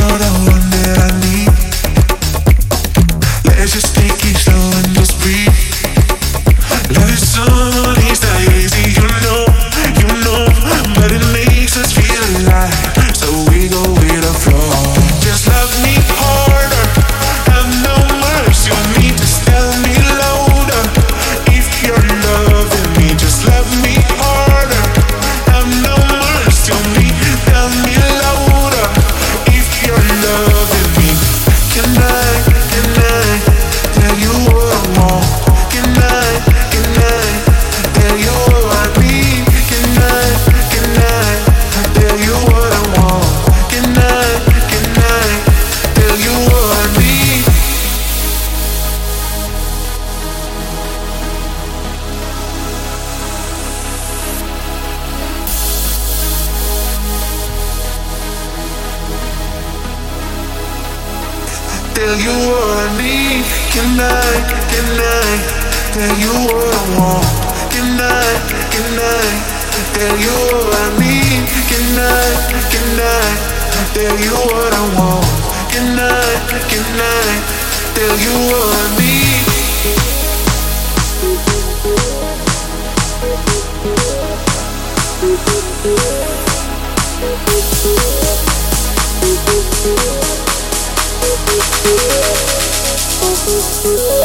know the way you what I need. Can I, can I tell you what I want? Can I, can I tell you what I need? Can I, can I tell you what I want? Can I, can I tell you what? oh